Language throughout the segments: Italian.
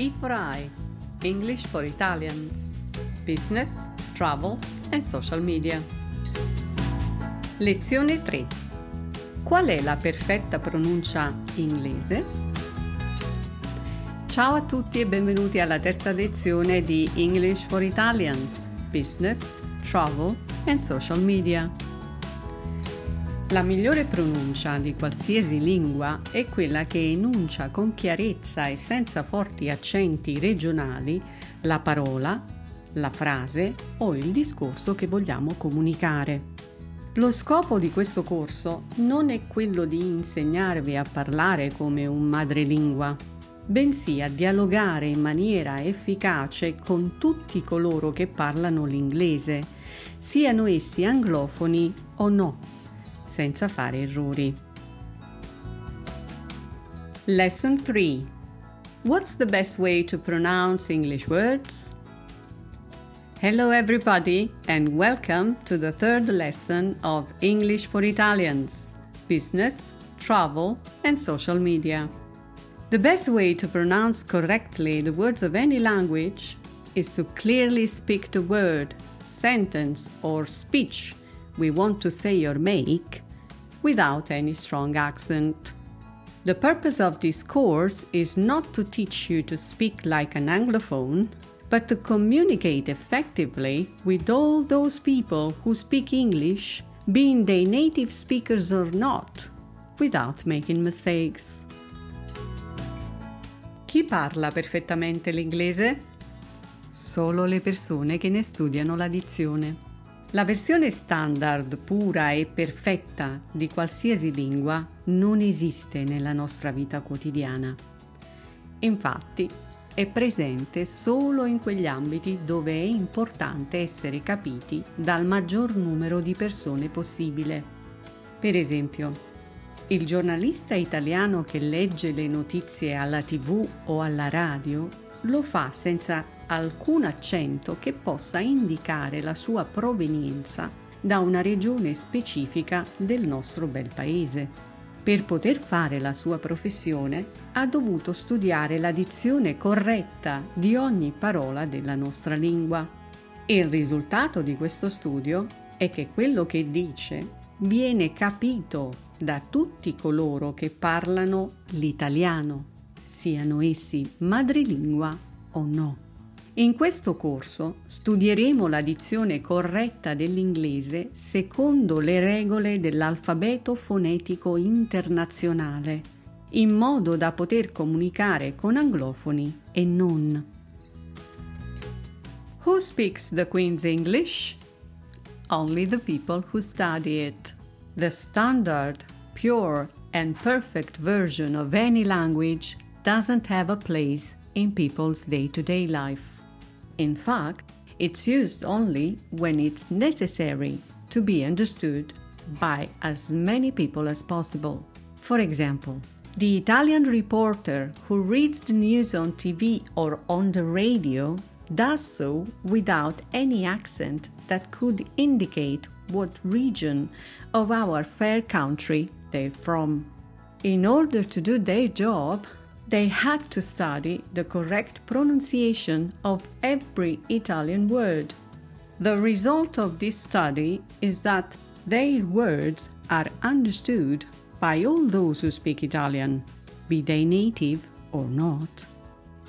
E for I, English for Italians, Business, Travel and Social Media. Lezione 3. Qual è la perfetta pronuncia inglese? Ciao a tutti e benvenuti alla terza lezione di English for Italians, Business, Travel and Social Media. La migliore pronuncia di qualsiasi lingua è quella che enuncia con chiarezza e senza forti accenti regionali la parola, la frase o il discorso che vogliamo comunicare. Lo scopo di questo corso non è quello di insegnarvi a parlare come un madrelingua, bensì a dialogare in maniera efficace con tutti coloro che parlano l'inglese, siano essi anglofoni o no senza fare errori. Lesson 3 What's the best way to pronounce English words? Hello, everybody, and welcome to the third lesson of English for Italians Business, Travel, and Social Media. The best way to pronounce correctly the words of any language is to clearly speak the word, sentence, or speech we want to say or make without any strong accent. The purpose of this course is not to teach you to speak like an Anglophone, but to communicate effectively with all those people who speak English, being they native speakers or not, without making mistakes. Chi parla perfettamente l'inglese? Solo le persone che ne studiano la dizione. La versione standard pura e perfetta di qualsiasi lingua non esiste nella nostra vita quotidiana. Infatti, è presente solo in quegli ambiti dove è importante essere capiti dal maggior numero di persone possibile. Per esempio, il giornalista italiano che legge le notizie alla tv o alla radio lo fa senza alcun accento che possa indicare la sua provenienza da una regione specifica del nostro bel paese. Per poter fare la sua professione ha dovuto studiare la dizione corretta di ogni parola della nostra lingua. Il risultato di questo studio è che quello che dice viene capito da tutti coloro che parlano l'italiano, siano essi madrelingua o no. In questo corso studieremo la dizione corretta dell'inglese secondo le regole dell'alfabeto fonetico internazionale, in modo da poter comunicare con anglofoni e non. Who speaks the Queen's English? Only the people who study it. The standard, pure, and perfect version of any language doesn't have a place in people's day to day life. In fact, it's used only when it's necessary to be understood by as many people as possible. For example, the Italian reporter who reads the news on TV or on the radio does so without any accent that could indicate what region of our fair country they're from. In order to do their job, they had to study the correct pronunciation of every Italian word. The result of this study is that their words are understood by all those who speak Italian, be they native or not.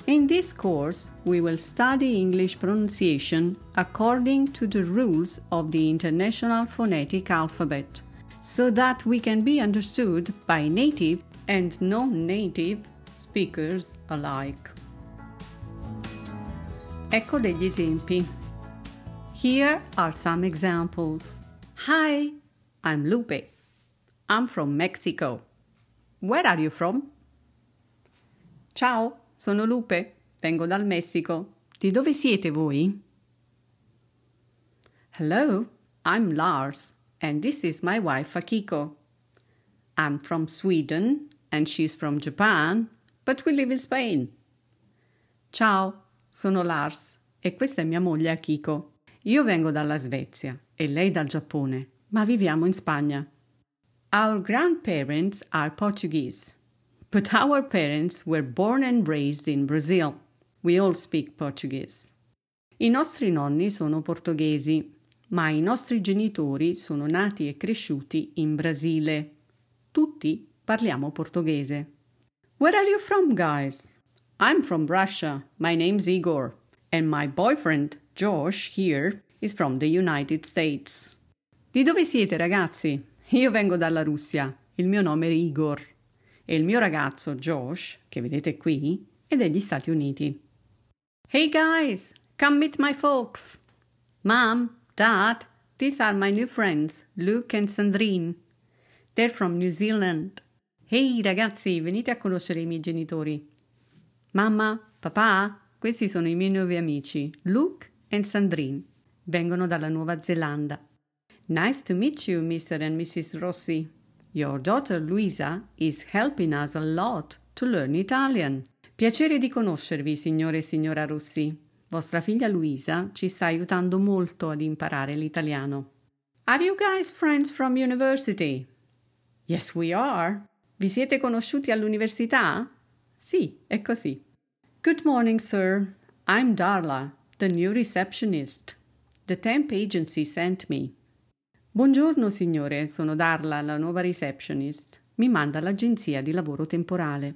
In this course, we will study English pronunciation according to the rules of the International Phonetic Alphabet, so that we can be understood by native and non native speakers alike. Ecco degli esempi. Here are some examples. Hi, I'm Lupe. I'm from Mexico. Where are you from? Ciao, sono Lupe. Vengo dal Messico. Di dove siete voi? Hello, I'm Lars, and this is my wife Akiko. I'm from Sweden, and she's from Japan, but we live in Spain. Ciao, sono Lars e questa è mia moglie Akiko. Io vengo dalla Svezia e lei dal Giappone, ma viviamo in Spagna. Our grandparents are Portuguese, but our parents were born and raised in Brazil. We all speak Portuguese. I nostri nonni sono portoghesi, ma i nostri genitori sono nati e cresciuti in Brasile. Tutti parliamo portoghese. Where are you from, guys? I'm from Russia. My name's Igor. And my boyfriend, Josh, here, is from the United States. Di dove siete, ragazzi? Io vengo dalla Russia. Il mio nome è Igor. E il mio ragazzo, Josh, che vedete qui, è degli Stati Uniti. Hey guys, come meet my folks. Mom, Dad, these are my new friends, Luke and Sandrine. They're from New Zealand. Ehi ragazzi, venite a conoscere i miei genitori. Mamma, papà, questi sono i miei nuovi amici, Luke e Sandrine. Vengono dalla Nuova Zelanda. Nice to meet you, Mr. and Mrs. Rossi. Your daughter Luisa is helping us a lot to learn Italian. Piacere di conoscervi, signore e signora Rossi. Vostra figlia Luisa ci sta aiutando molto ad imparare l'italiano. Are you guys friends from university? Yes, we are. Vi siete conosciuti all'università? Sì, è così. Good morning, sir. I'm Darla, the new receptionist. The temp agency sent me. Buongiorno, signore, sono Darla, la nuova receptionist. Mi manda l'agenzia di lavoro temporale.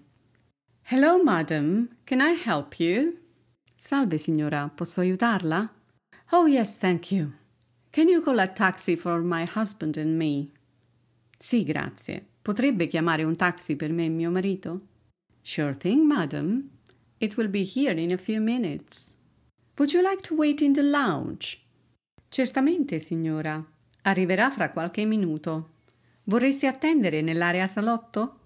Hello, madam. Can I help you? Salve signora, posso aiutarla? Oh yes, thank you. Can you call a taxi for my husband and me? Sì, grazie. Potrebbe chiamare un taxi per me e mio marito? Sure thing, madam. It will be here in a few minutes. Would you like to wait in the lounge? Certamente, signora. Arriverà fra qualche minuto. Vorresti attendere nell'area salotto?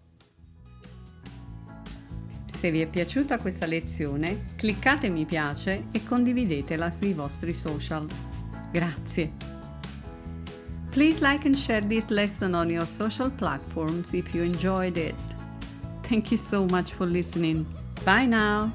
Se vi è piaciuta questa lezione, cliccate mi piace e condividetela sui vostri social. Grazie. Please like and share this lesson on your social platforms if you enjoyed it. Thank you so much for listening. Bye now.